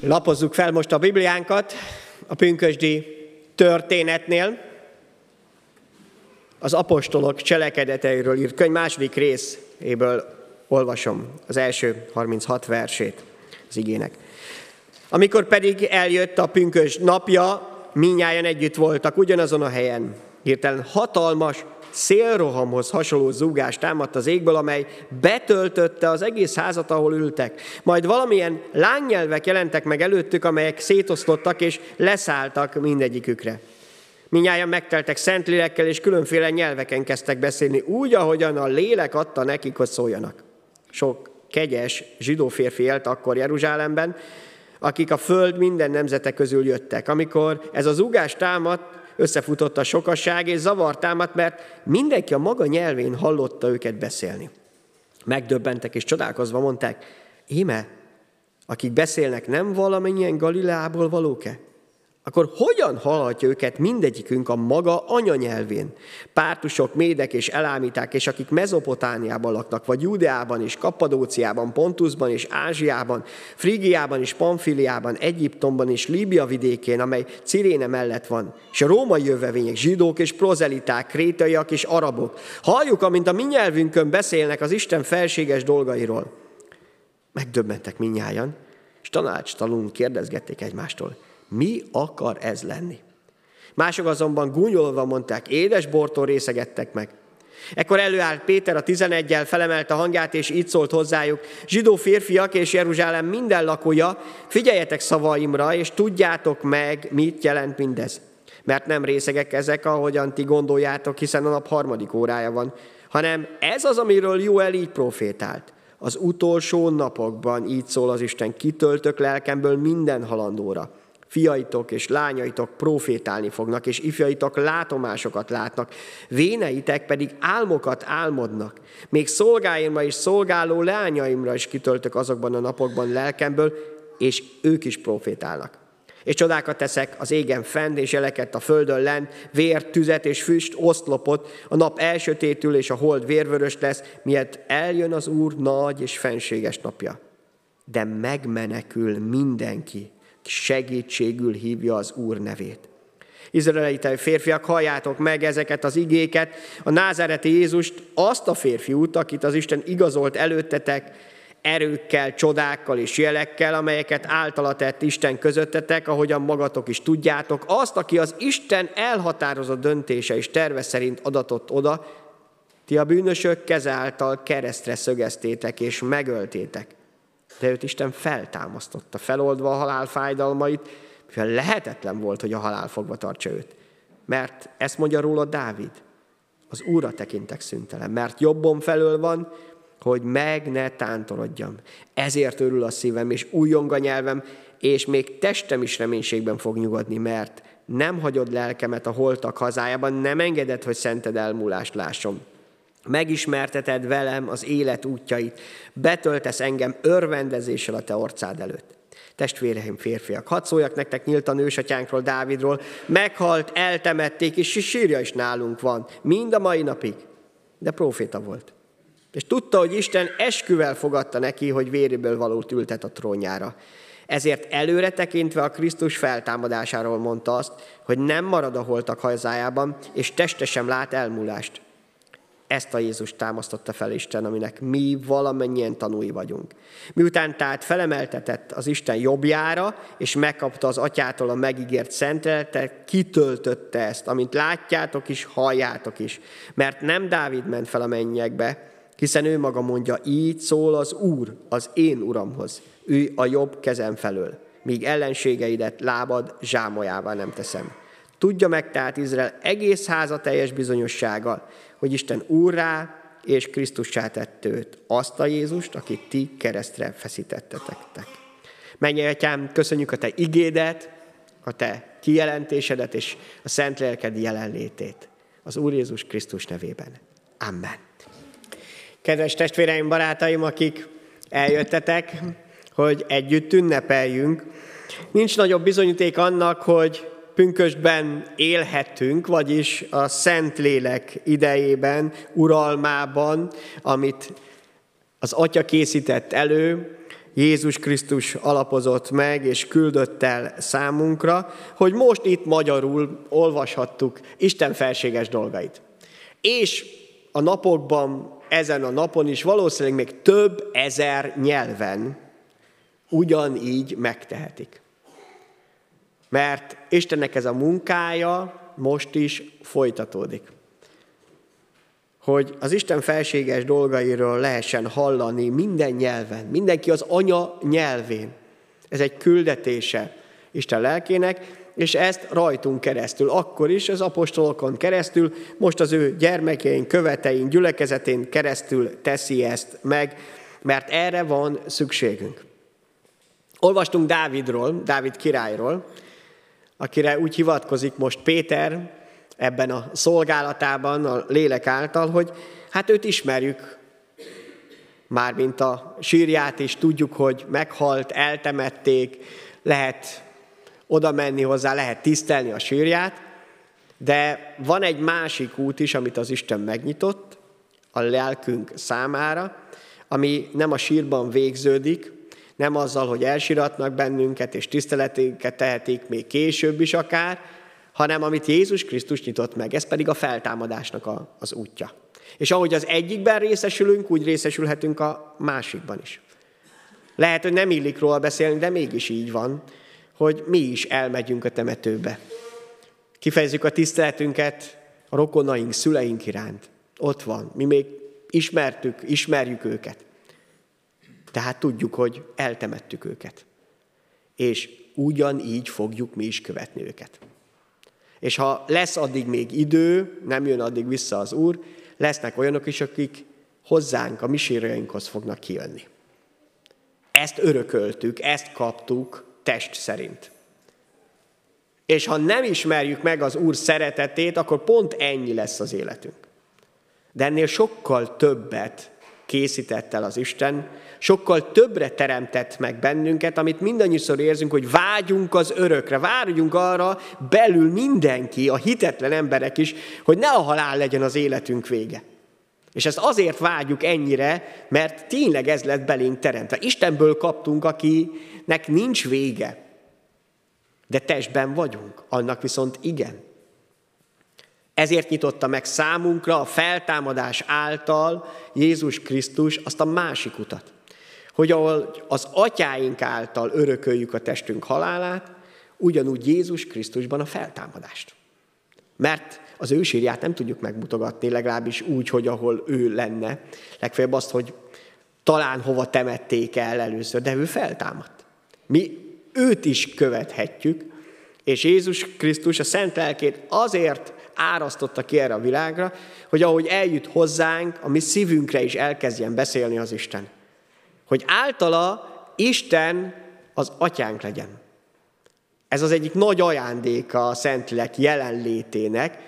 Lapozzuk fel most a Bibliánkat a pünkösdi történetnél. Az apostolok cselekedeteiről írt könyv második részéből olvasom az első 36 versét az igének. Amikor pedig eljött a pünkös napja, minnyáján együtt voltak ugyanazon a helyen. Hirtelen hatalmas szélrohamhoz hasonló zúgás támadt az égből, amely betöltötte az egész házat, ahol ültek. Majd valamilyen lánynyelvek jelentek meg előttük, amelyek szétosztottak és leszálltak mindegyikükre. Minnyáján megteltek szentlélekkel, és különféle nyelveken kezdtek beszélni, úgy, ahogyan a lélek adta nekik, hogy szóljanak. Sok kegyes zsidó férfi élt akkor Jeruzsálemben, akik a föld minden nemzete közül jöttek. Amikor ez az ugás támadt, összefutott a sokasság, és zavar támadt, mert mindenki a maga nyelvén hallotta őket beszélni. Megdöbbentek és csodálkozva mondták, íme, akik beszélnek, nem valamennyien Galileából valók-e? Akkor hogyan hallhatja őket mindegyikünk a maga anyanyelvén? Pártusok, médek és elámíták, és akik Mezopotániában laknak, vagy Judeában és Kappadóciában, Pontusban és Ázsiában, Frigiában és Pamfiliában, Egyiptomban és Líbia vidékén, amely Ciréne mellett van, és a római jövevények, zsidók és prozeliták, krétaiak és arabok. Halljuk, amint a mi nyelvünkön beszélnek az Isten felséges dolgairól. Megdöbbentek minnyájan, és tanácstalunk kérdezgették egymástól – mi akar ez lenni? Mások azonban gúnyolva mondták, édes bortól részegettek meg. Ekkor előállt Péter a tizenegyel, felemelte a hangját, és így szólt hozzájuk, zsidó férfiak és Jeruzsálem minden lakója, figyeljetek szavaimra, és tudjátok meg, mit jelent mindez. Mert nem részegek ezek, ahogyan ti gondoljátok, hiszen a nap harmadik órája van, hanem ez az, amiről Joel így profétált. Az utolsó napokban így szól az Isten, kitöltök lelkemből minden halandóra Fiaitok és lányaitok profétálni fognak, és ifjaitok látomásokat látnak, véneitek pedig álmokat álmodnak. Még szolgáimra és szolgáló lányaimra is kitöltök azokban a napokban lelkemből, és ők is profétálnak. És csodákat teszek az égen fent, és jeleket a földön lent, vér, tüzet és füst, oszlopot, a nap elsötétül, és a hold vérvörös lesz, miért eljön az Úr nagy és fenséges napja. De megmenekül mindenki, segítségül hívja az Úr nevét. Izraelite férfiak, halljátok meg ezeket az igéket, a názáreti Jézust, azt a férfiút, akit az Isten igazolt előttetek, erőkkel, csodákkal és jelekkel, amelyeket általa tett Isten közöttetek, ahogyan magatok is tudjátok, azt, aki az Isten elhatározott döntése és terve szerint adatott oda, ti a bűnösök keze által keresztre szögeztétek és megöltétek de őt Isten feltámasztotta, feloldva a halál fájdalmait, mivel lehetetlen volt, hogy a halál fogva tartsa őt. Mert ezt mondja róla Dávid, az Úrra tekintek szüntelen, mert jobbom felől van, hogy meg ne tántorodjam. Ezért örül a szívem, és újjong a nyelvem, és még testem is reménységben fog nyugodni, mert nem hagyod lelkemet a holtak hazájában, nem engeded, hogy szented elmúlást lássom. Megismerteted velem az élet útjait, betöltesz engem örvendezéssel a te orcád előtt. Testvéreim, férfiak, hadd szóljak nektek nyíltan ősatyánkról, Dávidról, meghalt, eltemették, és sírja is nálunk van, mind a mai napig. De proféta volt. És tudta, hogy Isten esküvel fogadta neki, hogy véréből valót ültet a trónjára. Ezért előre tekintve a Krisztus feltámadásáról mondta azt, hogy nem marad a holtak hazájában, és teste sem lát elmúlást. Ezt a Jézus támasztotta fel Isten, aminek mi valamennyien tanúi vagyunk. Miután tehát felemeltetett az Isten jobbjára, és megkapta az atyától a megígért szenteletet, kitöltötte ezt, amint látjátok is, halljátok is. Mert nem Dávid ment fel a mennyekbe, hiszen ő maga mondja, így szól az Úr, az én Uramhoz. Ő a jobb kezem felől, míg ellenségeidet lábad zsámolyává nem teszem. Tudja meg tehát Izrael egész háza teljes bizonyossággal, hogy Isten úrrá és Krisztussá tett őt, azt a Jézust, akit ti keresztre feszítettetek. Menj, Atyám, köszönjük a Te igédet, a Te kijelentésedet és a Szent Lelked jelenlétét. Az Úr Jézus Krisztus nevében. Amen. Kedves testvéreim, barátaim, akik eljöttetek, hogy együtt ünnepeljünk, nincs nagyobb bizonyíték annak, hogy pünkösdben élhetünk, vagyis a Szentlélek idejében, uralmában, amit az Atya készített elő, Jézus Krisztus alapozott meg és küldött el számunkra, hogy most itt magyarul olvashattuk Isten felséges dolgait. És a napokban, ezen a napon is valószínűleg még több ezer nyelven ugyanígy megtehetik. Mert Istennek ez a munkája most is folytatódik. Hogy az Isten felséges dolgairól lehessen hallani minden nyelven, mindenki az anya nyelvén. Ez egy küldetése Isten lelkének, és ezt rajtunk keresztül, akkor is az apostolokon keresztül, most az ő gyermekein, követein, gyülekezetén keresztül teszi ezt meg, mert erre van szükségünk. Olvastunk Dávidról, Dávid királyról, akire úgy hivatkozik most Péter ebben a szolgálatában, a lélek által, hogy hát őt ismerjük, mármint a sírját is tudjuk, hogy meghalt, eltemették, lehet oda menni hozzá, lehet tisztelni a sírját, de van egy másik út is, amit az Isten megnyitott a lelkünk számára, ami nem a sírban végződik, nem azzal, hogy elsiratnak bennünket, és tiszteletünket tehetik még később is akár, hanem amit Jézus Krisztus nyitott meg, ez pedig a feltámadásnak a, az útja. És ahogy az egyikben részesülünk, úgy részesülhetünk a másikban is. Lehet, hogy nem illik róla beszélni, de mégis így van, hogy mi is elmegyünk a temetőbe. Kifejezzük a tiszteletünket a rokonaink, szüleink iránt. Ott van. Mi még ismertük, ismerjük őket. Tehát tudjuk, hogy eltemettük őket. És ugyanígy fogjuk mi is követni őket. És ha lesz addig még idő, nem jön addig vissza az Úr, lesznek olyanok is, akik hozzánk, a mi fognak kijönni. Ezt örököltük, ezt kaptuk test szerint. És ha nem ismerjük meg az Úr szeretetét, akkor pont ennyi lesz az életünk. De ennél sokkal többet készített el az Isten, sokkal többre teremtett meg bennünket, amit mindannyiszor érzünk, hogy vágyunk az örökre, vágyunk arra belül mindenki, a hitetlen emberek is, hogy ne a halál legyen az életünk vége. És ezt azért vágyjuk ennyire, mert tényleg ez lett belénk teremtve. Istenből kaptunk, akinek nincs vége. De testben vagyunk, annak viszont igen. Ezért nyitotta meg számunkra a feltámadás által Jézus Krisztus azt a másik utat. Hogy ahol az atyáink által örököljük a testünk halálát, ugyanúgy Jézus Krisztusban a feltámadást. Mert az ő sírját nem tudjuk megmutogatni, legalábbis úgy, hogy ahol ő lenne. Legfeljebb azt, hogy talán hova temették el először, de ő feltámadt. Mi őt is követhetjük, és Jézus Krisztus a szent lelkét azért árasztotta ki erre a világra, hogy ahogy eljut hozzánk, a mi szívünkre is elkezdjen beszélni az Isten. Hogy általa Isten az atyánk legyen. Ez az egyik nagy ajándéka a Szentlélek jelenlétének,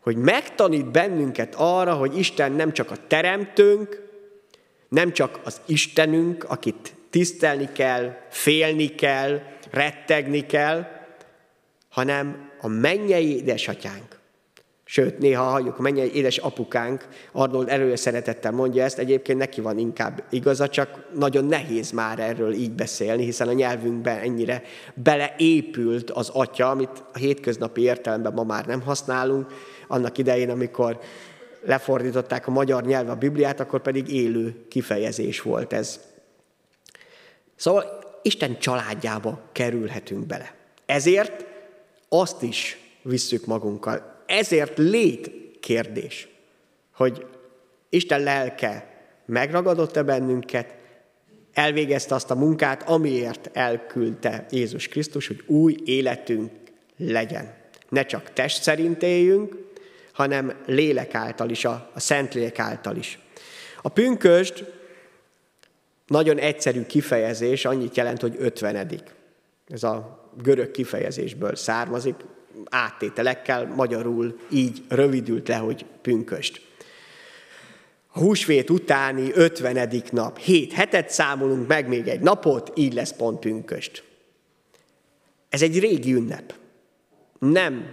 hogy megtanít bennünket arra, hogy Isten nem csak a teremtőnk, nem csak az Istenünk, akit tisztelni kell, félni kell, rettegni kell, hanem a mennyei édesatyánk. Sőt, néha halljuk, mennyi édes apukánk, Arnold előre szeretettel mondja ezt, egyébként neki van inkább igaza, csak nagyon nehéz már erről így beszélni, hiszen a nyelvünkben ennyire beleépült az atya, amit a hétköznapi értelemben ma már nem használunk. Annak idején, amikor lefordították a magyar nyelvre a Bibliát, akkor pedig élő kifejezés volt ez. Szóval Isten családjába kerülhetünk bele. Ezért azt is visszük magunkkal ezért lét kérdés, hogy Isten lelke megragadott-e bennünket, elvégezte azt a munkát, amiért elküldte Jézus Krisztus, hogy új életünk legyen. Ne csak test szerint éljünk, hanem lélek által is, a, a Szentlélek által is. A pünköst nagyon egyszerű kifejezés, annyit jelent, hogy ötvenedik. Ez a görög kifejezésből származik, áttételekkel, magyarul így rövidült le, hogy pünköst. A húsvét utáni 50. nap, hét hetet számolunk meg még egy napot, így lesz pont pünköst. Ez egy régi ünnep. Nem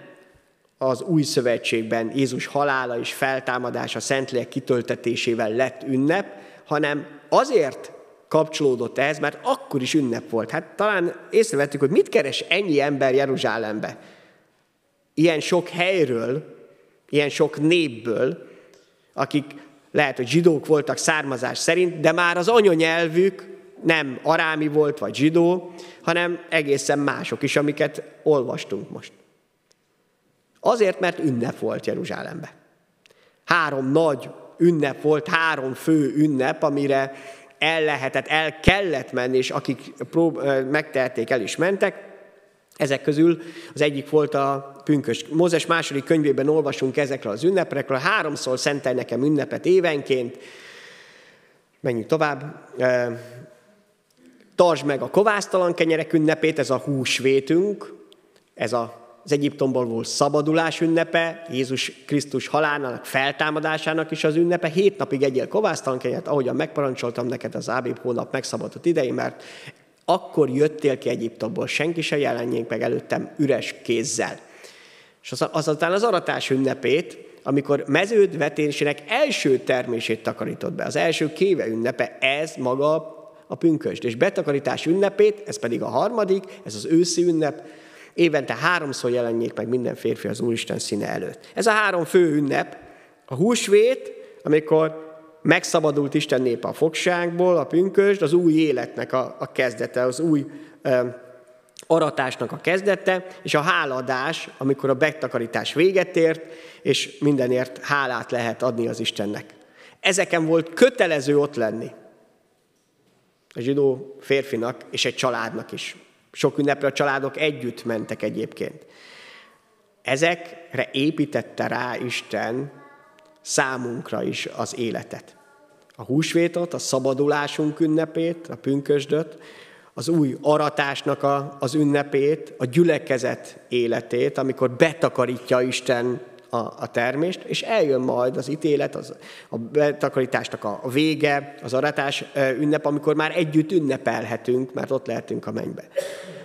az új szövetségben Jézus halála és feltámadása Szentlélek kitöltetésével lett ünnep, hanem azért kapcsolódott ehhez, mert akkor is ünnep volt. Hát talán észrevettük, hogy mit keres ennyi ember Jeruzsálembe. Ilyen sok helyről, ilyen sok népből, akik lehet, hogy zsidók voltak származás szerint, de már az anyanyelvük nem arámi volt, vagy zsidó, hanem egészen mások is, amiket olvastunk most. Azért, mert ünnep volt Jeruzsálembe. Három nagy ünnep volt, három fő ünnep, amire el lehetett, el kellett menni, és akik prób- megtehették, el is mentek. Ezek közül az egyik volt a pünkös. Mózes második könyvében olvasunk ezekről az ünnepekről. Háromszor szentelj nekem ünnepet évenként. Menjünk tovább. Tartsd meg a kovásztalan kenyerek ünnepét, ez a húsvétünk, ez a az Egyiptomból volt szabadulás ünnepe, Jézus Krisztus halálának, feltámadásának is az ünnepe. Hét napig egyél kovásztalan kenyeret, ahogyan megparancsoltam neked az Ábib hónap megszabadult idején, mert akkor jöttél ki Egyiptomból, senki se jelenjék meg előttem üres kézzel. És az, azután az aratás ünnepét, amikor meződ vetésének első termését takarított be, az első kéve ünnepe, ez maga a pünkösd. És betakarítás ünnepét, ez pedig a harmadik, ez az őszi ünnep, évente háromszor jelenjék meg minden férfi az Úristen színe előtt. Ez a három fő ünnep, a húsvét, amikor megszabadult Isten népe a fogságból, a pünkösd, az új életnek a, a kezdete, az új ö, aratásnak a kezdete, és a háladás, amikor a betakarítás véget ért, és mindenért hálát lehet adni az Istennek. Ezeken volt kötelező ott lenni. A zsidó férfinak és egy családnak is. Sok ünnepre a családok együtt mentek egyébként. Ezekre építette rá Isten számunkra is az életet. A húsvétot, a szabadulásunk ünnepét, a pünkösdöt, az új aratásnak a, az ünnepét, a gyülekezet életét, amikor betakarítja Isten a, a termést, és eljön majd az ítélet, az, a betakarításnak a, vége, az aratás ünnep, amikor már együtt ünnepelhetünk, mert ott lehetünk a mennybe.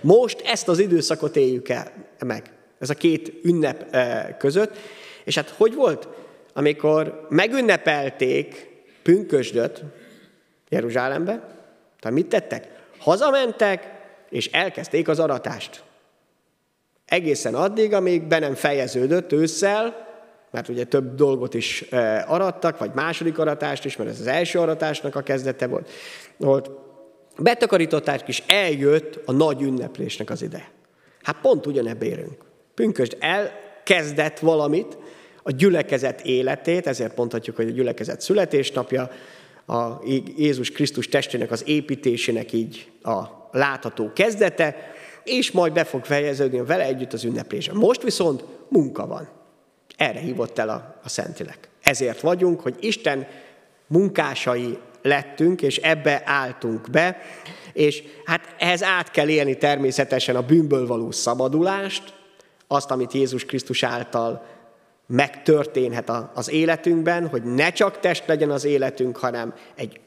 Most ezt az időszakot éljük el meg, ez a két ünnep között, és hát hogy volt, amikor megünnepelték pünkösdöt Jeruzsálembe, tehát mit tettek? Hazamentek, és elkezdték az aratást. Egészen addig, amíg be nem fejeződött ősszel, mert ugye több dolgot is arattak, vagy második aratást is, mert ez az első aratásnak a kezdete volt. volt. Betakarították is, eljött a nagy ünneplésnek az ideje. Hát pont ugyanebbe érünk. Pünkösd elkezdett valamit, a gyülekezet életét, ezért mondhatjuk, hogy a gyülekezet születésnapja, a Jézus Krisztus testének az építésének így a látható kezdete, és majd be fog fejeződni vele együtt az ünneplése. Most viszont munka van. Erre hívott el a, a Szentilek. Ezért vagyunk, hogy Isten munkásai lettünk, és ebbe álltunk be, és hát ehhez át kell élni természetesen a bűnből való szabadulást, azt, amit Jézus Krisztus által megtörténhet az életünkben, hogy ne csak test legyen az életünk, hanem egy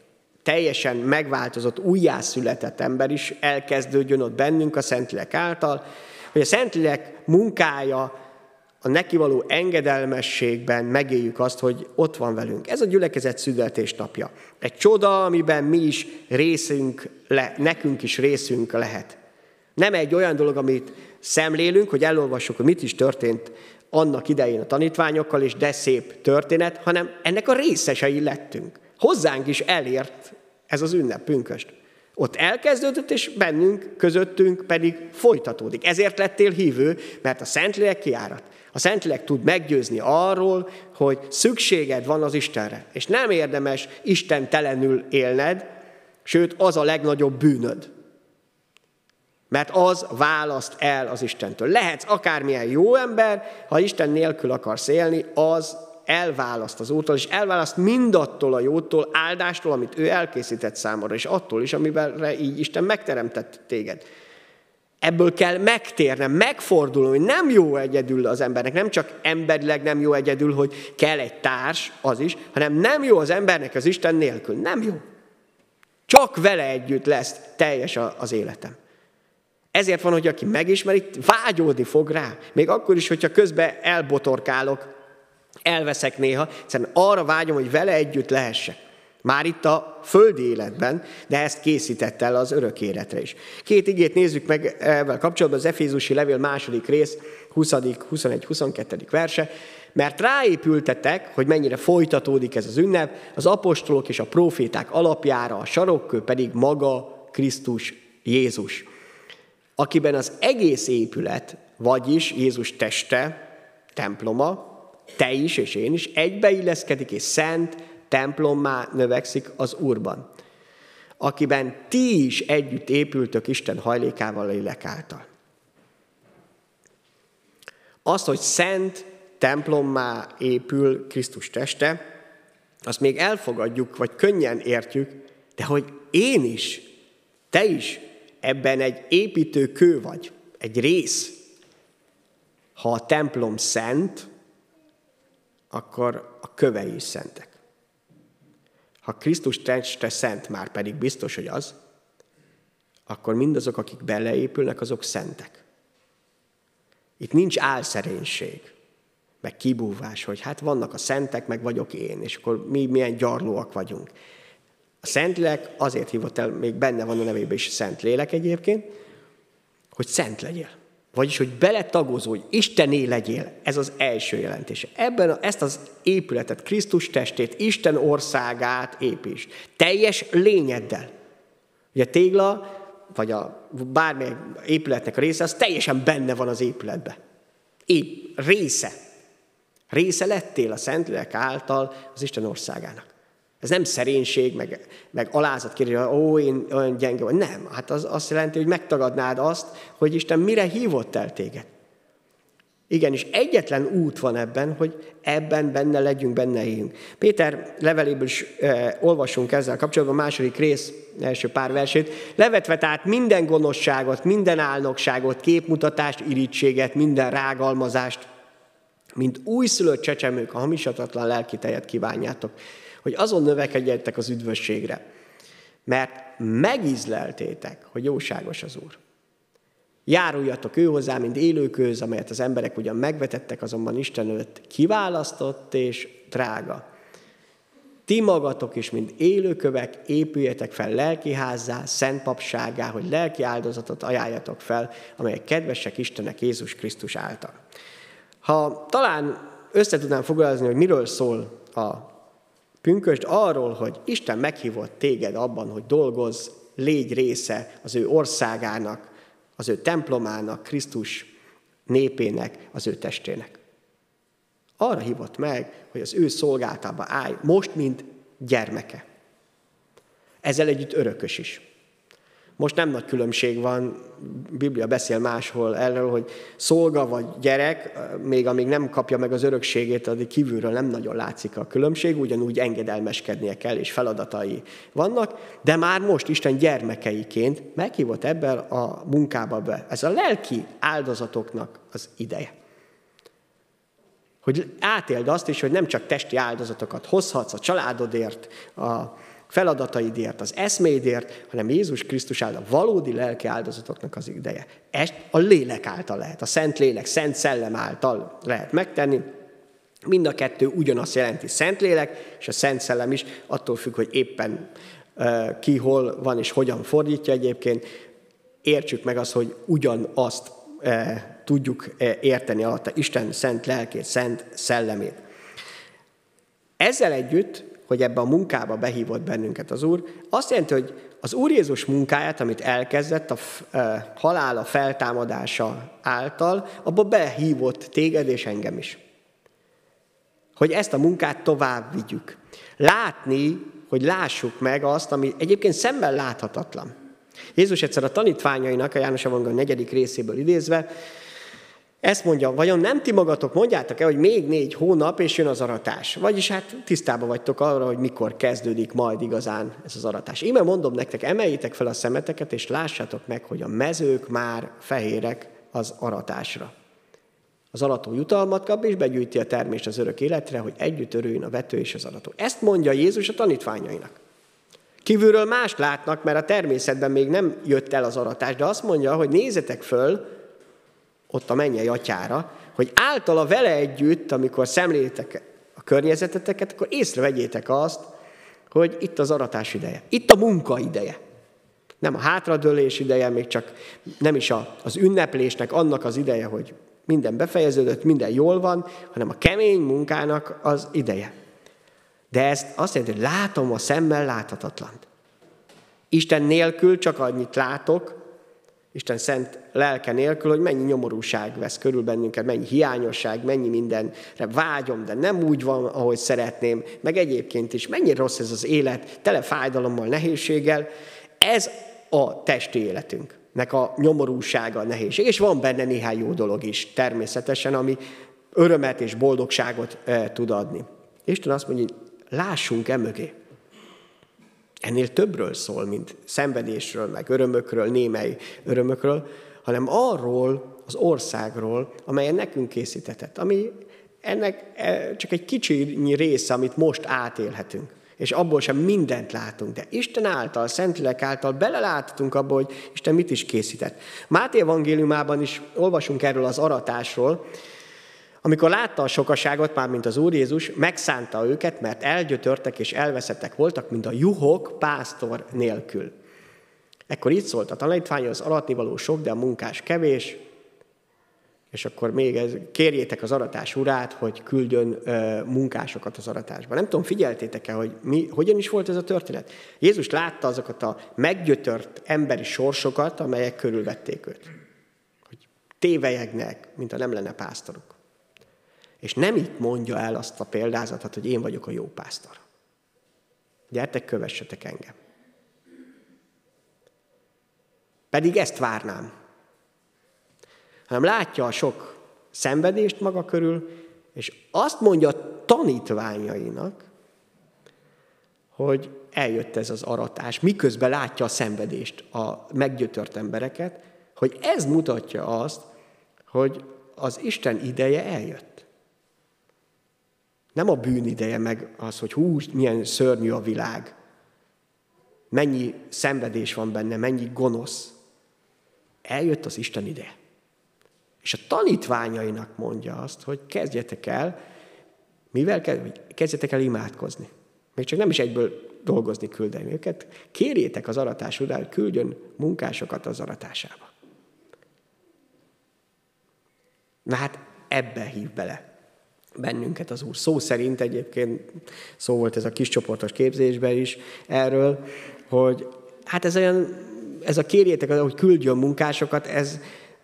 teljesen megváltozott, újjászületett ember is elkezdődjön ott bennünk a Szentlélek által, hogy a Szentlélek munkája a neki való engedelmességben megéljük azt, hogy ott van velünk. Ez a gyülekezet születésnapja. Egy csoda, amiben mi is részünk, le, nekünk is részünk lehet. Nem egy olyan dolog, amit szemlélünk, hogy elolvassuk, hogy mit is történt annak idején a tanítványokkal, és de szép történet, hanem ennek a részesei lettünk. Hozzánk is elért ez az ünnep, pünköst. Ott elkezdődött, és bennünk, közöttünk pedig folytatódik. Ezért lettél hívő, mert a Szentlélek kiárat. A Szentlélek tud meggyőzni arról, hogy szükséged van az Istenre. És nem érdemes Isten telenül élned, sőt, az a legnagyobb bűnöd. Mert az választ el az Istentől. Lehetsz akármilyen jó ember, ha Isten nélkül akarsz élni, az elválaszt az Úrtól, és elválaszt mindattól a jótól, áldástól, amit ő elkészített számomra, és attól is, amivel így Isten megteremtett téged. Ebből kell megtérnem, megfordulni, hogy nem jó egyedül az embernek, nem csak emberileg nem jó egyedül, hogy kell egy társ, az is, hanem nem jó az embernek az Isten nélkül. Nem jó. Csak vele együtt lesz teljes az életem. Ezért van, hogy aki megismeri, vágyódni fog rá. Még akkor is, hogyha közben elbotorkálok, elveszek néha, hiszen arra vágyom, hogy vele együtt lehessek. Már itt a földi életben, de ezt készített el az örök életre is. Két igét nézzük meg ezzel kapcsolatban, az Efézusi levél második rész, 20., 21, 22. verse. Mert ráépültetek, hogy mennyire folytatódik ez az ünnep, az apostolok és a proféták alapjára, a sarokkő pedig maga Krisztus Jézus, akiben az egész épület, vagyis Jézus teste, temploma, te is és én is egybeilleszkedik és szent templommá növekszik az Úrban, akiben ti is együtt épültök Isten hajlékával a lélek által. Azt, hogy szent templommá épül Krisztus teste, azt még elfogadjuk, vagy könnyen értjük, de hogy én is, te is ebben egy építő kő vagy, egy rész. Ha a templom szent, akkor a kövei is szentek. Ha Krisztus teste szent, már pedig biztos, hogy az, akkor mindazok, akik beleépülnek, azok szentek. Itt nincs álszerénység, meg kibúvás, hogy hát vannak a szentek, meg vagyok én, és akkor mi milyen gyarlóak vagyunk. A Szentlélek azért hívott el, még benne van a nevében is Szent Lélek egyébként, hogy szent legyél. Vagyis, hogy beletagozódj, Istené legyél. Ez az első jelentése. Ebben a, ezt az épületet, Krisztus testét, Isten országát építs. Teljes lényeddel. Ugye a tégla, vagy a bármely épületnek a része, az teljesen benne van az épületbe. Épp, része. Része lettél a Szentlélek által az Isten országának. Ez nem szerénység, meg, meg alázat kérni, hogy ó, én olyan gyenge vagy. Nem, hát az azt jelenti, hogy megtagadnád azt, hogy Isten mire hívott el téged. Igen, és egyetlen út van ebben, hogy ebben benne legyünk, benne éljünk. Péter leveléből is e, olvasunk ezzel kapcsolatban, a második rész, első pár versét. Levetve tehát minden gonoszságot, minden álnokságot, képmutatást, irítséget, minden rágalmazást, mint újszülött csecsemők a hamisatatlan lelki tejet kívánjátok hogy azon növekedjetek az üdvösségre, mert megízleltétek, hogy jóságos az Úr. Járuljatok ő hozzá, mint élőköz, amelyet az emberek ugyan megvetettek, azonban Isten előtt kiválasztott és drága. Ti magatok is, mint élőkövek, épüljetek fel lelkiházzá, szent papságá, hogy lelki áldozatot ajánljatok fel, amelyek kedvesek Istennek Jézus Krisztus által. Ha talán össze foglalni, hogy miről szól a Pünkösd arról, hogy Isten meghívott téged abban, hogy dolgozz, légy része az ő országának, az ő templomának, Krisztus népének, az ő testének. Arra hívott meg, hogy az ő szolgáltába állj, most, mint gyermeke. Ezzel együtt örökös is. Most nem nagy különbség van, Biblia beszél máshol erről, hogy szolga vagy gyerek, még amíg nem kapja meg az örökségét, addig kívülről nem nagyon látszik a különbség, ugyanúgy engedelmeskednie kell, és feladatai vannak, de már most Isten gyermekeiként meghívott ebben a munkába be. Ez a lelki áldozatoknak az ideje. Hogy átéld azt is, hogy nem csak testi áldozatokat hozhatsz a családodért, a feladataidért, az eszmédért, hanem Jézus Krisztus által valódi lelki áldozatoknak az ideje. Ezt a lélek által lehet, a Szent Lélek, Szent Szellem által lehet megtenni. Mind a kettő ugyanazt jelenti, Szent Lélek és a Szent Szellem is, attól függ, hogy éppen ki hol van és hogyan fordítja egyébként. Értsük meg azt, hogy ugyanazt tudjuk érteni alatta Isten szent lelkét, szent szellemét. Ezzel együtt hogy ebbe a munkába behívott bennünket az Úr, azt jelenti, hogy az Úr Jézus munkáját, amit elkezdett a halála feltámadása által, abba behívott téged és engem is. Hogy ezt a munkát tovább vigyük. Látni, hogy lássuk meg azt, ami egyébként szemmel láthatatlan. Jézus egyszer a tanítványainak, a János Evangélium negyedik részéből idézve, ezt mondja, vajon nem ti magatok mondjátok-e, hogy még négy hónap, és jön az aratás? Vagyis hát tisztában vagytok arra, hogy mikor kezdődik majd igazán ez az aratás. Íme mondom nektek, emeljétek fel a szemeteket, és lássátok meg, hogy a mezők már fehérek az aratásra. Az arató jutalmat kap, és begyűjti a termést az örök életre, hogy együtt örüljön a vető és az arató. Ezt mondja Jézus a tanítványainak. Kívülről más látnak, mert a természetben még nem jött el az aratás, de azt mondja, hogy nézzetek föl, ott a mennyei atyára, hogy általa vele együtt, amikor szemlélitek a környezeteteket, akkor észrevegyétek azt, hogy itt az aratás ideje, itt a munka ideje. Nem a hátradőlés ideje, még csak nem is a, az ünneplésnek, annak az ideje, hogy minden befejeződött, minden jól van, hanem a kemény munkának az ideje. De ezt azt jelenti, hogy látom a szemmel láthatatlant. Isten nélkül csak annyit látok, Isten szent lelke nélkül, hogy mennyi nyomorúság vesz körül bennünket, mennyi hiányosság, mennyi mindenre vágyom, de nem úgy van, ahogy szeretném, meg egyébként is, mennyi rossz ez az élet, tele fájdalommal, nehézséggel. Ez a testi életünknek a nyomorúsága, a nehézség. És van benne néhány jó dolog is, természetesen, ami örömet és boldogságot e, tud adni. Isten azt mondja, hogy lássunk e mögé. Ennél többről szól, mint szenvedésről, meg örömökről, némely örömökről, hanem arról az országról, amelyen nekünk készítetett, ami ennek e, csak egy kicsi része, amit most átélhetünk. És abból sem mindent látunk, de Isten által, Szentlélek által beleláthatunk abba, hogy Isten mit is készített. Máté evangéliumában is olvasunk erről az aratásról, amikor látta a sokaságot, már mint az Úr Jézus, megszánta őket, mert elgyötörtek és elveszettek voltak, mint a juhok pásztor nélkül. Ekkor így szólt a tanítványhoz, aratnivaló sok, de a munkás kevés, és akkor még ez, kérjétek az aratás urát, hogy küldjön ö, munkásokat az aratásba. Nem tudom, figyeltétek-e, hogy mi, hogyan is volt ez a történet? Jézus látta azokat a meggyötört emberi sorsokat, amelyek körülvették őt. Hogy tévejegnek, mint ha nem lenne pásztoruk. És nem itt mondja el azt a példázatot, hogy én vagyok a jó pásztor. Gyertek, kövessetek engem. Pedig ezt várnám. Hanem látja a sok szenvedést maga körül, és azt mondja a tanítványainak, hogy eljött ez az aratás, miközben látja a szenvedést, a meggyötört embereket, hogy ez mutatja azt, hogy az Isten ideje eljött. Nem a bűn ideje, meg az, hogy hú, milyen szörnyű a világ. Mennyi szenvedés van benne, mennyi gonosz. Eljött az Isten ideje. És a tanítványainak mondja azt, hogy kezdjetek el, mivel kezdjetek el imádkozni. Még csak nem is egyből dolgozni küldeni őket. Kérjétek az aratás után, küldjön munkásokat az aratásába. Na hát ebbe hív bele bennünket az Úr. Szó szerint egyébként szó volt ez a kis csoportos képzésben is erről, hogy hát ez olyan, ez a kérjétek, hogy küldjön munkásokat, ez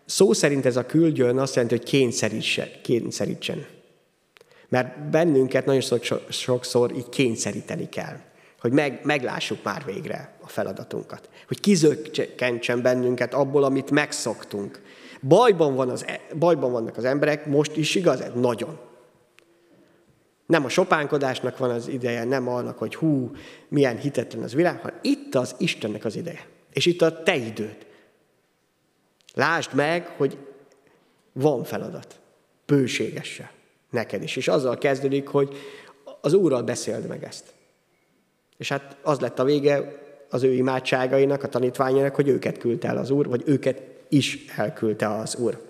szó szerint ez a küldjön azt jelenti, hogy kényszerítsen. kényszerítsen. Mert bennünket nagyon sokszor így kényszeríteni kell. Hogy meg, meglássuk már végre a feladatunkat. Hogy kizökkentsen bennünket abból, amit megszoktunk. Bajban, van az, e- bajban vannak az emberek, most is igaz? Nagyon. Nem a sopánkodásnak van az ideje, nem annak, hogy hú, milyen hitetlen az világ, hanem itt az Istennek az ideje. És itt a te időd. Lásd meg, hogy van feladat. Bőségesse. Neked is. És azzal kezdődik, hogy az Úrral beszéld meg ezt. És hát az lett a vége az ő imádságainak, a tanítványának, hogy őket küldte el az Úr, vagy őket is elküldte az Úr.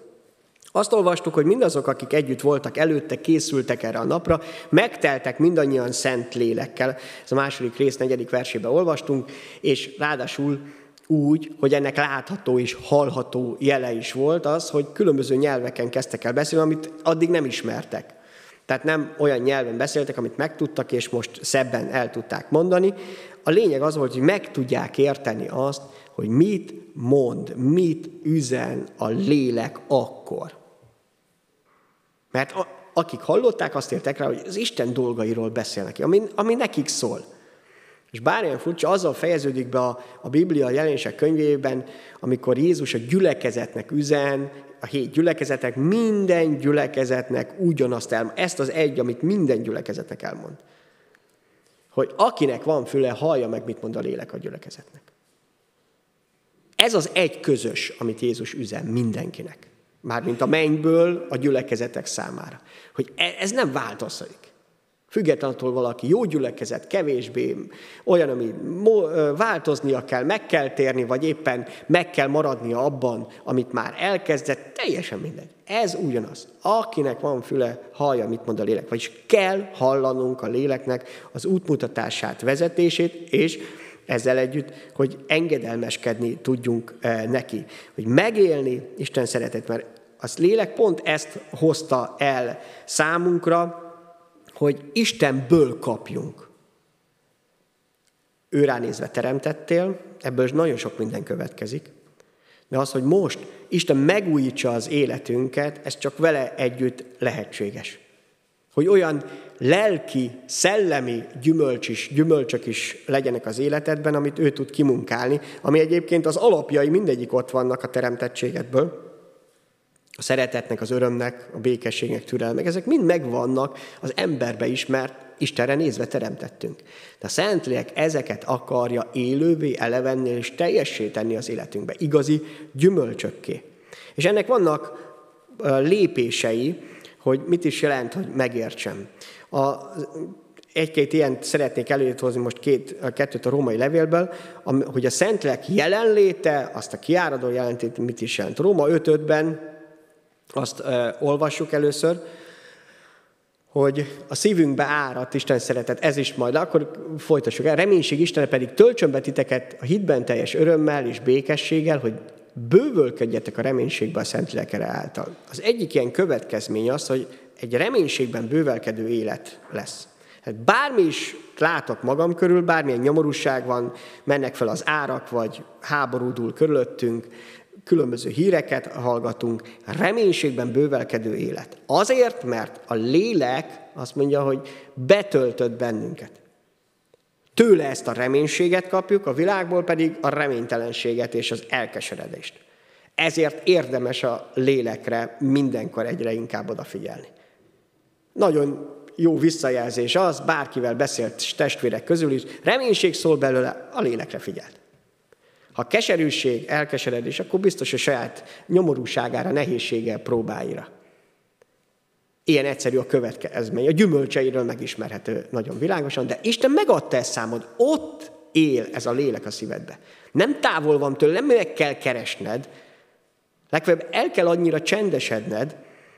Azt olvastuk, hogy mindazok, akik együtt voltak előtte, készültek erre a napra, megteltek mindannyian szent lélekkel. Ez a második rész, negyedik versében olvastunk, és ráadásul úgy, hogy ennek látható és hallható jele is volt az, hogy különböző nyelveken kezdtek el beszélni, amit addig nem ismertek. Tehát nem olyan nyelven beszéltek, amit megtudtak, és most szebben el tudták mondani. A lényeg az volt, hogy meg tudják érteni azt, hogy mit mond, mit üzen a lélek akkor. Mert a, akik hallották, azt értek rá, hogy az Isten dolgairól beszélnek, ami, ami nekik szól. És bármilyen furcsa, azzal fejeződik be a, a Biblia jelenések könyvében, amikor Jézus a gyülekezetnek üzen, a hét gyülekezetek, minden gyülekezetnek ugyanazt elmond. Ezt az egy, amit minden gyülekezetnek elmond. Hogy akinek van füle, hallja meg, mit mond a lélek a gyülekezetnek. Ez az egy közös, amit Jézus üzen mindenkinek. Mármint a mennyből a gyülekezetek számára. Hogy e- ez nem változik. Függetlenül attól valaki jó gyülekezet, kevésbé, olyan, ami változnia kell, meg kell térni, vagy éppen meg kell maradnia abban, amit már elkezdett, teljesen mindegy. Ez ugyanaz. Akinek van füle, hallja, mit mond a lélek. Vagyis kell hallanunk a léleknek az útmutatását, vezetését, és ezzel együtt, hogy engedelmeskedni tudjunk neki. Hogy megélni Isten szeretet, mert az lélek pont ezt hozta el számunkra, hogy Istenből kapjunk. Ő ránézve teremtettél, ebből nagyon sok minden következik. De az, hogy most Isten megújítsa az életünket, ez csak vele együtt lehetséges. Hogy olyan lelki, szellemi gyümölcs is, gyümölcsök is legyenek az életedben, amit ő tud kimunkálni, ami egyébként az alapjai mindegyik ott vannak a teremtettségedből a szeretetnek, az örömnek, a békességnek, türelmek, ezek mind megvannak az emberbe is, mert Istenre nézve teremtettünk. De a Szentlélek ezeket akarja élővé, elevenni és teljessé tenni az életünkbe, igazi gyümölcsökké. És ennek vannak lépései, hogy mit is jelent, hogy megértsem. A, egy-két ilyen szeretnék előtt hozni most két, kettőt a római levélből, hogy a Szentlélek jelenléte, azt a kiáradó jelentét mit is jelent. Róma 5.5-ben azt uh, olvassuk először, hogy a szívünkbe áradt Isten szeretet, ez is majd, akkor folytassuk el. Reménység Isten pedig töltsön be titeket a hitben teljes örömmel és békességgel, hogy bővölködjetek a reménységbe a Szent által. Az egyik ilyen következmény az, hogy egy reménységben bővelkedő élet lesz. Hát bármi is látok magam körül, bármilyen nyomorúság van, mennek fel az árak, vagy háborúdul körülöttünk, különböző híreket hallgatunk, reménységben bővelkedő élet. Azért, mert a lélek azt mondja, hogy betöltött bennünket. Tőle ezt a reménységet kapjuk, a világból pedig a reménytelenséget és az elkeseredést. Ezért érdemes a lélekre mindenkor egyre inkább odafigyelni. Nagyon jó visszajelzés az, bárkivel beszélt testvérek közül is, reménység szól belőle, a lélekre figyelt. Ha keserűség, elkeseredés, akkor biztos, hogy saját nyomorúságára, nehézséggel próbálja. Ilyen egyszerű a következmény. A gyümölcseiről megismerhető nagyon világosan, de Isten megadta ezt számod. Ott él ez a lélek a szívedbe. Nem távol van tőle, nem meg kell keresned. Legfeljebb el kell annyira csendesedned,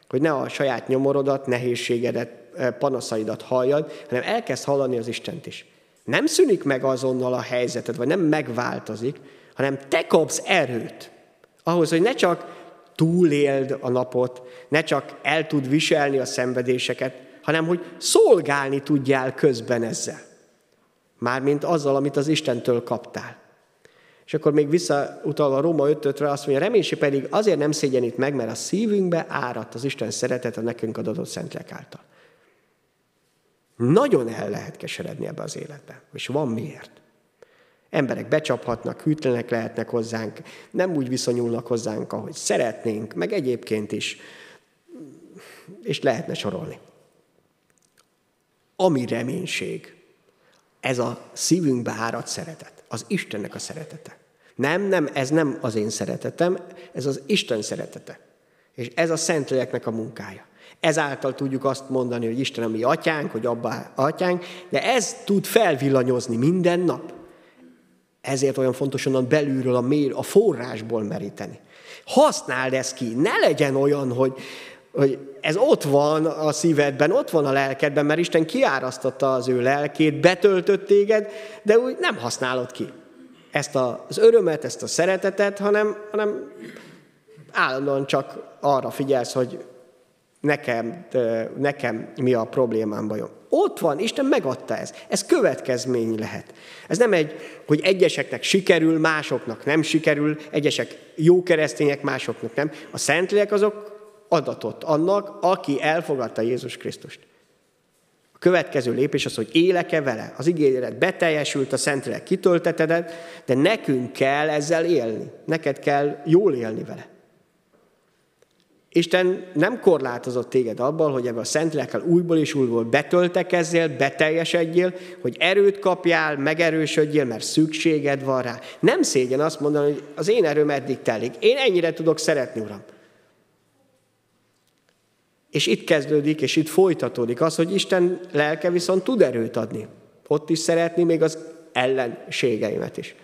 hogy ne a saját nyomorodat, nehézségedet, eh, panaszaidat halljad, hanem elkezd hallani az Istent is. Nem szűnik meg azonnal a helyzeted, vagy nem megváltozik, hanem te kapsz erőt ahhoz, hogy ne csak túléld a napot, ne csak el tud viselni a szenvedéseket, hanem hogy szolgálni tudjál közben ezzel. Mármint azzal, amit az Istentől kaptál. És akkor még visszautalva a Róma 5 re azt mondja, reménység pedig azért nem szégyenít meg, mert a szívünkbe áradt az Isten szeretet a nekünk adott szentlek által. Nagyon el lehet keseredni ebbe az életbe, és van miért. Emberek becsaphatnak, hűtlenek lehetnek hozzánk, nem úgy viszonyulnak hozzánk, ahogy szeretnénk, meg egyébként is, és lehetne sorolni. Ami reménység, ez a szívünkbe áradt szeretet, az Istennek a szeretete. Nem, nem, ez nem az én szeretetem, ez az Isten szeretete. És ez a Szentléleknek a munkája. Ezáltal tudjuk azt mondani, hogy Isten a mi atyánk, hogy abba atyánk, de ez tud felvillanyozni minden nap. Ezért olyan fontos onnan belülről, a, mér, a forrásból meríteni. Használd ezt ki, ne legyen olyan, hogy, hogy ez ott van a szívedben, ott van a lelkedben, mert Isten kiárasztotta az ő lelkét, betöltött téged, de úgy nem használod ki ezt az örömet, ezt a szeretetet, hanem, hanem állandóan csak arra figyelsz, hogy nekem, nekem mi a problémám, bajom. Ott van, Isten megadta ez. Ez következmény lehet. Ez nem egy, hogy egyeseknek sikerül, másoknak nem sikerül, egyesek jó keresztények, másoknak nem. A Szentlélek azok adatot annak, aki elfogadta Jézus Krisztust. A következő lépés az, hogy éleke vele. Az ígéret beteljesült, a Szentlélek kitölteted, de nekünk kell ezzel élni. Neked kell jól élni vele. Isten nem korlátozott téged abban, hogy ebben a szent lelkel újból és újból betöltekezzél, beteljesedjél, hogy erőt kapjál, megerősödjél, mert szükséged van rá. Nem szégyen azt mondani, hogy az én erőm eddig telik. Én ennyire tudok szeretni, Uram. És itt kezdődik, és itt folytatódik az, hogy Isten lelke viszont tud erőt adni. Ott is szeretni még az ellenségeimet is.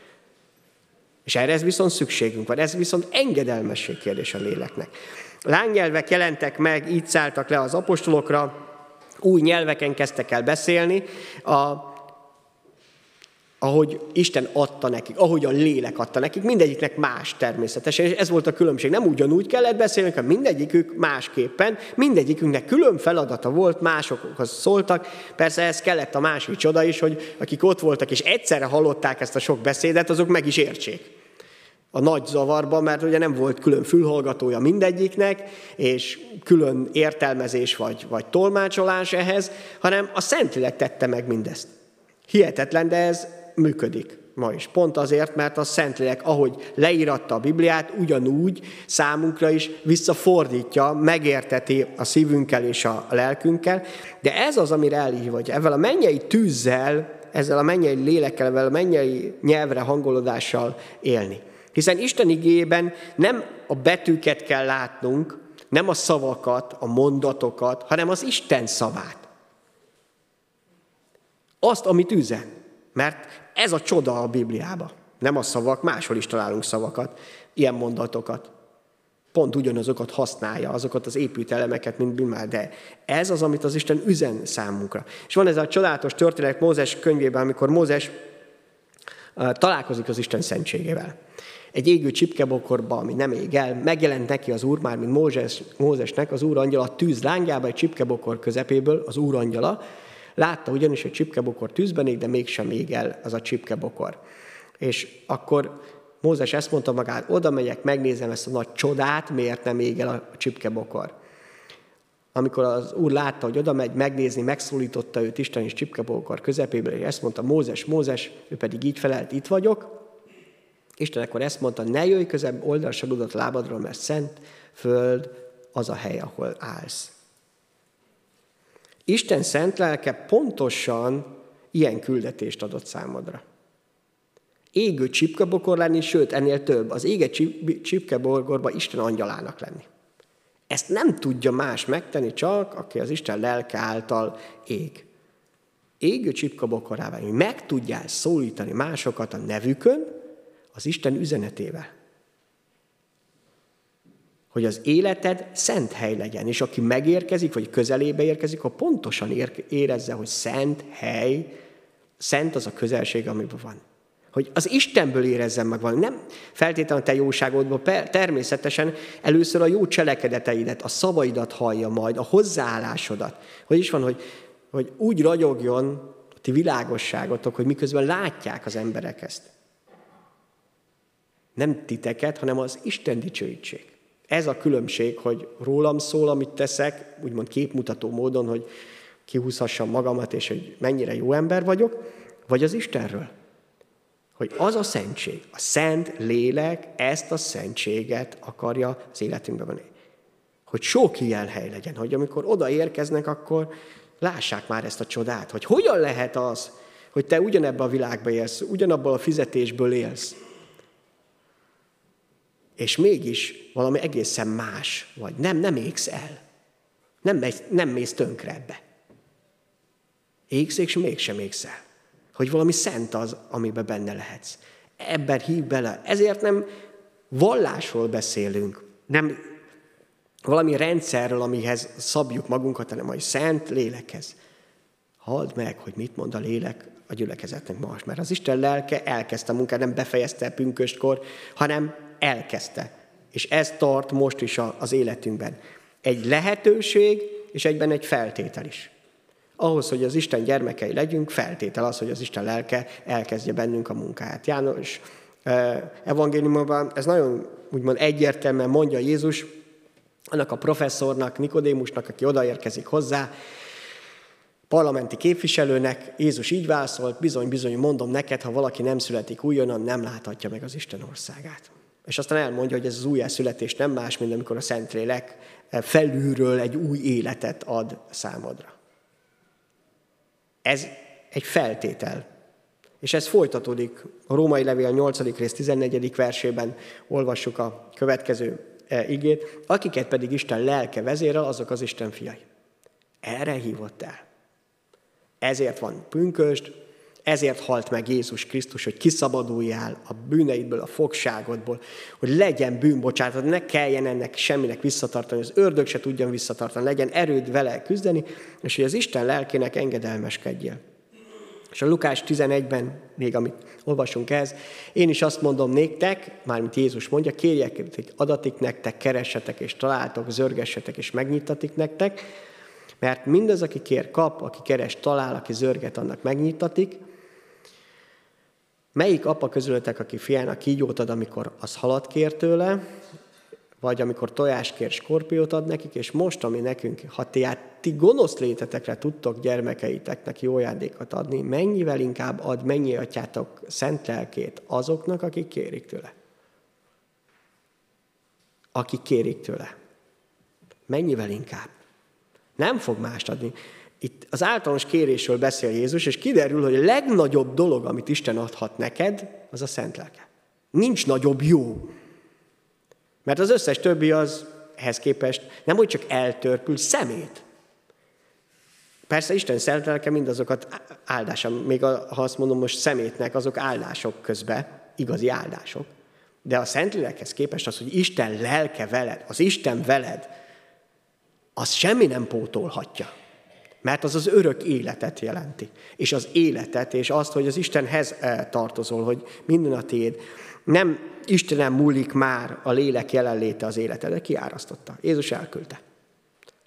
És erre ez viszont szükségünk van, ez viszont engedelmesség kérdés a léleknek. Lángnyelvek jelentek meg, így szálltak le az apostolokra, új nyelveken kezdtek el beszélni, a, ahogy Isten adta nekik, ahogy a lélek adta nekik, mindegyiknek más természetesen, és ez volt a különbség. Nem ugyanúgy kellett beszélni, hanem mindegyikük másképpen, mindegyikünknek külön feladata volt, másokhoz szóltak. Persze ez kellett a másik csoda is, hogy akik ott voltak és egyszerre hallották ezt a sok beszédet, azok meg is értsék a nagy zavarba, mert ugye nem volt külön fülhallgatója mindegyiknek, és külön értelmezés vagy, vagy tolmácsolás ehhez, hanem a Szentlélek tette meg mindezt. Hihetetlen, de ez működik ma is. Pont azért, mert a Szentlélek, ahogy leíratta a Bibliát, ugyanúgy számunkra is visszafordítja, megérteti a szívünkkel és a lelkünkkel. De ez az, amire elhív, hogy ezzel a mennyei tűzzel, ezzel a mennyei lélekkel, ezzel a mennyei nyelvre hangolódással élni. Hiszen Isten igében nem a betűket kell látnunk, nem a szavakat, a mondatokat, hanem az Isten szavát. Azt, amit üzen. Mert ez a csoda a Bibliába. Nem a szavak, máshol is találunk szavakat, ilyen mondatokat. Pont ugyanazokat használja, azokat az épült elemeket, mint Bimár, de ez az, amit az Isten üzen számunkra. És van ez a csodálatos történet Mózes könyvében, amikor Mózes találkozik az Isten szentségével egy égő csipkebokorba, ami nem ég el, megjelent neki az Úr, már mint Mózes, Mózesnek, az Úr angyala a tűz lángába egy csipkebokor közepéből, az Úr angyala, látta ugyanis, hogy csipkebokor tűzben ég, de mégsem ég el az a csipkebokor. És akkor Mózes ezt mondta magát, oda megyek, megnézem ezt a nagy csodát, miért nem ég el a csipkebokor. Amikor az úr látta, hogy oda megy megnézni, megszólította őt Isten és csipkebokor közepéből, és ezt mondta, Mózes, Mózes, ő pedig így felelt, itt vagyok, Isten akkor ezt mondta, ne jöjj közebb oldalsorodat lábadról, mert szent föld az a hely, ahol állsz. Isten szent lelke pontosan ilyen küldetést adott számodra. Égő csipkebokor lenni, sőt, ennél több, az ége csipkebokorba Isten angyalának lenni. Ezt nem tudja más megtenni, csak aki az Isten lelke által ég. Égő csipkabokorá válni, meg tudjál szólítani másokat a nevükön, az Isten üzenetével. Hogy az életed szent hely legyen, és aki megérkezik, vagy közelébe érkezik, ha pontosan érezze, hogy szent hely, szent az a közelség, amiben van. Hogy az Istenből érezzem meg valami. Nem feltétlenül a te jóságodból, természetesen először a jó cselekedeteidet, a szavaidat hallja majd, a hozzáállásodat. Hogy is van, hogy, hogy úgy ragyogjon a ti világosságotok, hogy miközben látják az emberek ezt. Nem titeket, hanem az Isten dicsőítség. Ez a különbség, hogy rólam szól, amit teszek, úgymond képmutató módon, hogy kihúzhassam magamat, és hogy mennyire jó ember vagyok, vagy az Istenről. Hogy az a szentség, a szent lélek ezt a szentséget akarja az életünkben venni. Hogy sok ilyen hely legyen, hogy amikor odaérkeznek, akkor lássák már ezt a csodát, hogy hogyan lehet az, hogy te ugyanebben a világban élsz, ugyanabban a fizetésből élsz, és mégis valami egészen más vagy. Nem, nem égsz el. Nem, megy, nem mész tönkre ebbe. Égsz, és mégsem égsz el. Hogy valami szent az, amiben benne lehetsz. Ebben hív bele. Ezért nem vallásról beszélünk, nem valami rendszerről, amihez szabjuk magunkat, hanem a szent lélekhez. Halld meg, hogy mit mond a lélek a gyülekezetnek most, mert az Isten lelke elkezdte a munkát, nem befejezte a pünköstkor, hanem elkezdte. És ez tart most is az életünkben. Egy lehetőség, és egyben egy feltétel is. Ahhoz, hogy az Isten gyermekei legyünk, feltétel az, hogy az Isten lelke elkezdje bennünk a munkáját. János evangéliumban ez nagyon úgymond egyértelműen mondja Jézus, annak a professzornak, Nikodémusnak, aki odaérkezik hozzá, parlamenti képviselőnek, Jézus így válaszolt, bizony, bizony, mondom neked, ha valaki nem születik újonnan, nem láthatja meg az Isten országát. És aztán elmondja, hogy ez az újjászületés nem más, mint amikor a Szentlélek felülről egy új életet ad számodra. Ez egy feltétel. És ez folytatódik. A római levél 8. rész 14. versében olvassuk a következő e, igét, akiket pedig Isten lelke vezérel, azok az Isten fiai. Erre hívott el. Ezért van pünkösd, ezért halt meg Jézus Krisztus, hogy kiszabaduljál a bűneidből, a fogságodból, hogy legyen bűnbocsátat, ne kelljen ennek semminek visszatartani, az ördög se tudjon visszatartani, legyen erőd vele küzdeni, és hogy az Isten lelkének engedelmeskedjél. És a Lukás 11-ben, még amit olvasunk ez, én is azt mondom néktek, mármint Jézus mondja, kérjek, hogy adatik nektek, keressetek és találtok, zörgessetek és megnyitatik nektek, mert mindaz, aki kér, kap, aki keres, talál, aki zörget, annak megnyitatik. Melyik apa közületek, aki fiának kígyót ad, amikor az halat kér tőle, vagy amikor tojás kér, skorpiót ad nekik, és most, ami nekünk, ha ti, hát, ti gonosz létetekre tudtok gyermekeiteknek jó ajándékot adni, mennyivel inkább ad mennyi atyátok szent lelkét azoknak, akik kérik tőle. Akik kérik tőle. Mennyivel inkább. Nem fog mást adni. Itt az általános kérésről beszél Jézus, és kiderül, hogy a legnagyobb dolog, amit Isten adhat neked, az a szent lelke. Nincs nagyobb jó. Mert az összes többi az ehhez képest nem úgy csak eltörpül, szemét. Persze Isten szent lelke mindazokat áldása, még a, ha azt mondom most szemétnek, azok áldások közbe, igazi áldások. De a szent lélekhez képest az, hogy Isten lelke veled, az Isten veled, az semmi nem pótolhatja. Mert az az örök életet jelenti. És az életet, és azt, hogy az Istenhez eh, tartozol, hogy minden a tiéd. Nem Istenem múlik már a lélek jelenléte az életedre, kiárasztotta. Jézus elküldte.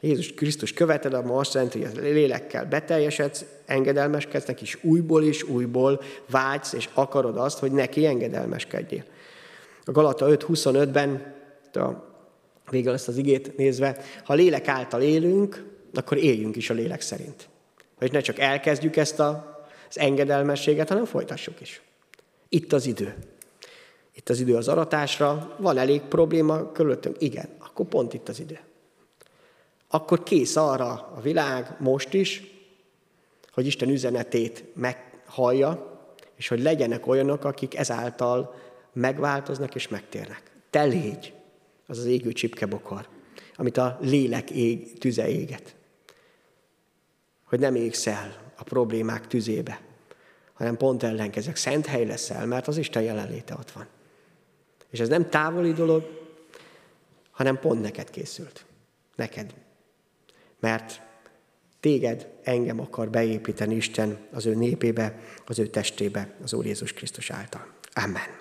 Jézus Krisztus követed, ama azt jelenti, hogy a lélekkel beteljesedsz, engedelmeskedsz, neki is újból is újból vágysz, és akarod azt, hogy neki engedelmeskedjél. A Galata 5.25-ben, a végül ezt az igét nézve, ha lélek által élünk, akkor éljünk is a lélek szerint. Hogy ne csak elkezdjük ezt a, az engedelmességet, hanem folytassuk is. Itt az idő. Itt az idő az aratásra, van elég probléma körülöttünk? Igen, akkor pont itt az idő. Akkor kész arra a világ most is, hogy Isten üzenetét meghallja, és hogy legyenek olyanok, akik ezáltal megváltoznak és megtérnek. Te légy az az égő csipkebokor, amit a lélek ég, tüze éget. Hogy nem égsz el a problémák tüzébe, hanem pont ellenkezek, szent hely leszel, mert az Isten jelenléte ott van. És ez nem távoli dolog, hanem pont neked készült. Neked. Mert téged, engem akar beépíteni Isten az ő népébe, az ő testébe, az Úr Jézus Krisztus által. Amen.